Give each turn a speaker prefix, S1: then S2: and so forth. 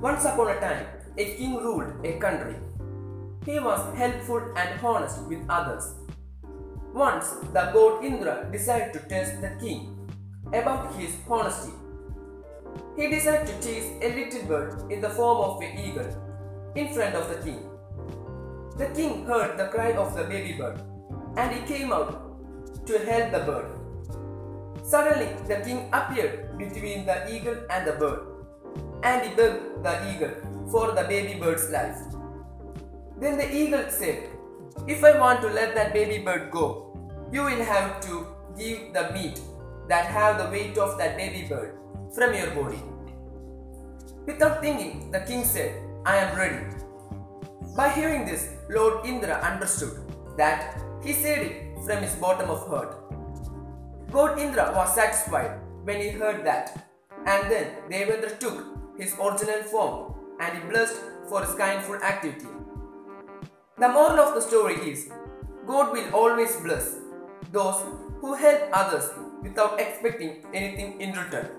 S1: Once upon a time, a king ruled a country. He was helpful and honest with others. Once, the god Indra decided to test the king about his honesty. He decided to chase a little bird in the form of an eagle in front of the king. The king heard the cry of the baby bird and he came out to help the bird. Suddenly, the king appeared between the eagle and the bird and he begged the eagle for the baby bird's life. Then the eagle said, If I want to let that baby bird go, you will have to give the meat that have the weight of that baby bird from your body. Without thinking, the king said, I am ready. By hearing this, Lord Indra understood that he said it from his bottom of heart. God Indra was satisfied when he heard that, and then Devendra took his original form and he blessed for his kindful activity. The moral of the story is God will always bless those who help others without expecting anything in return.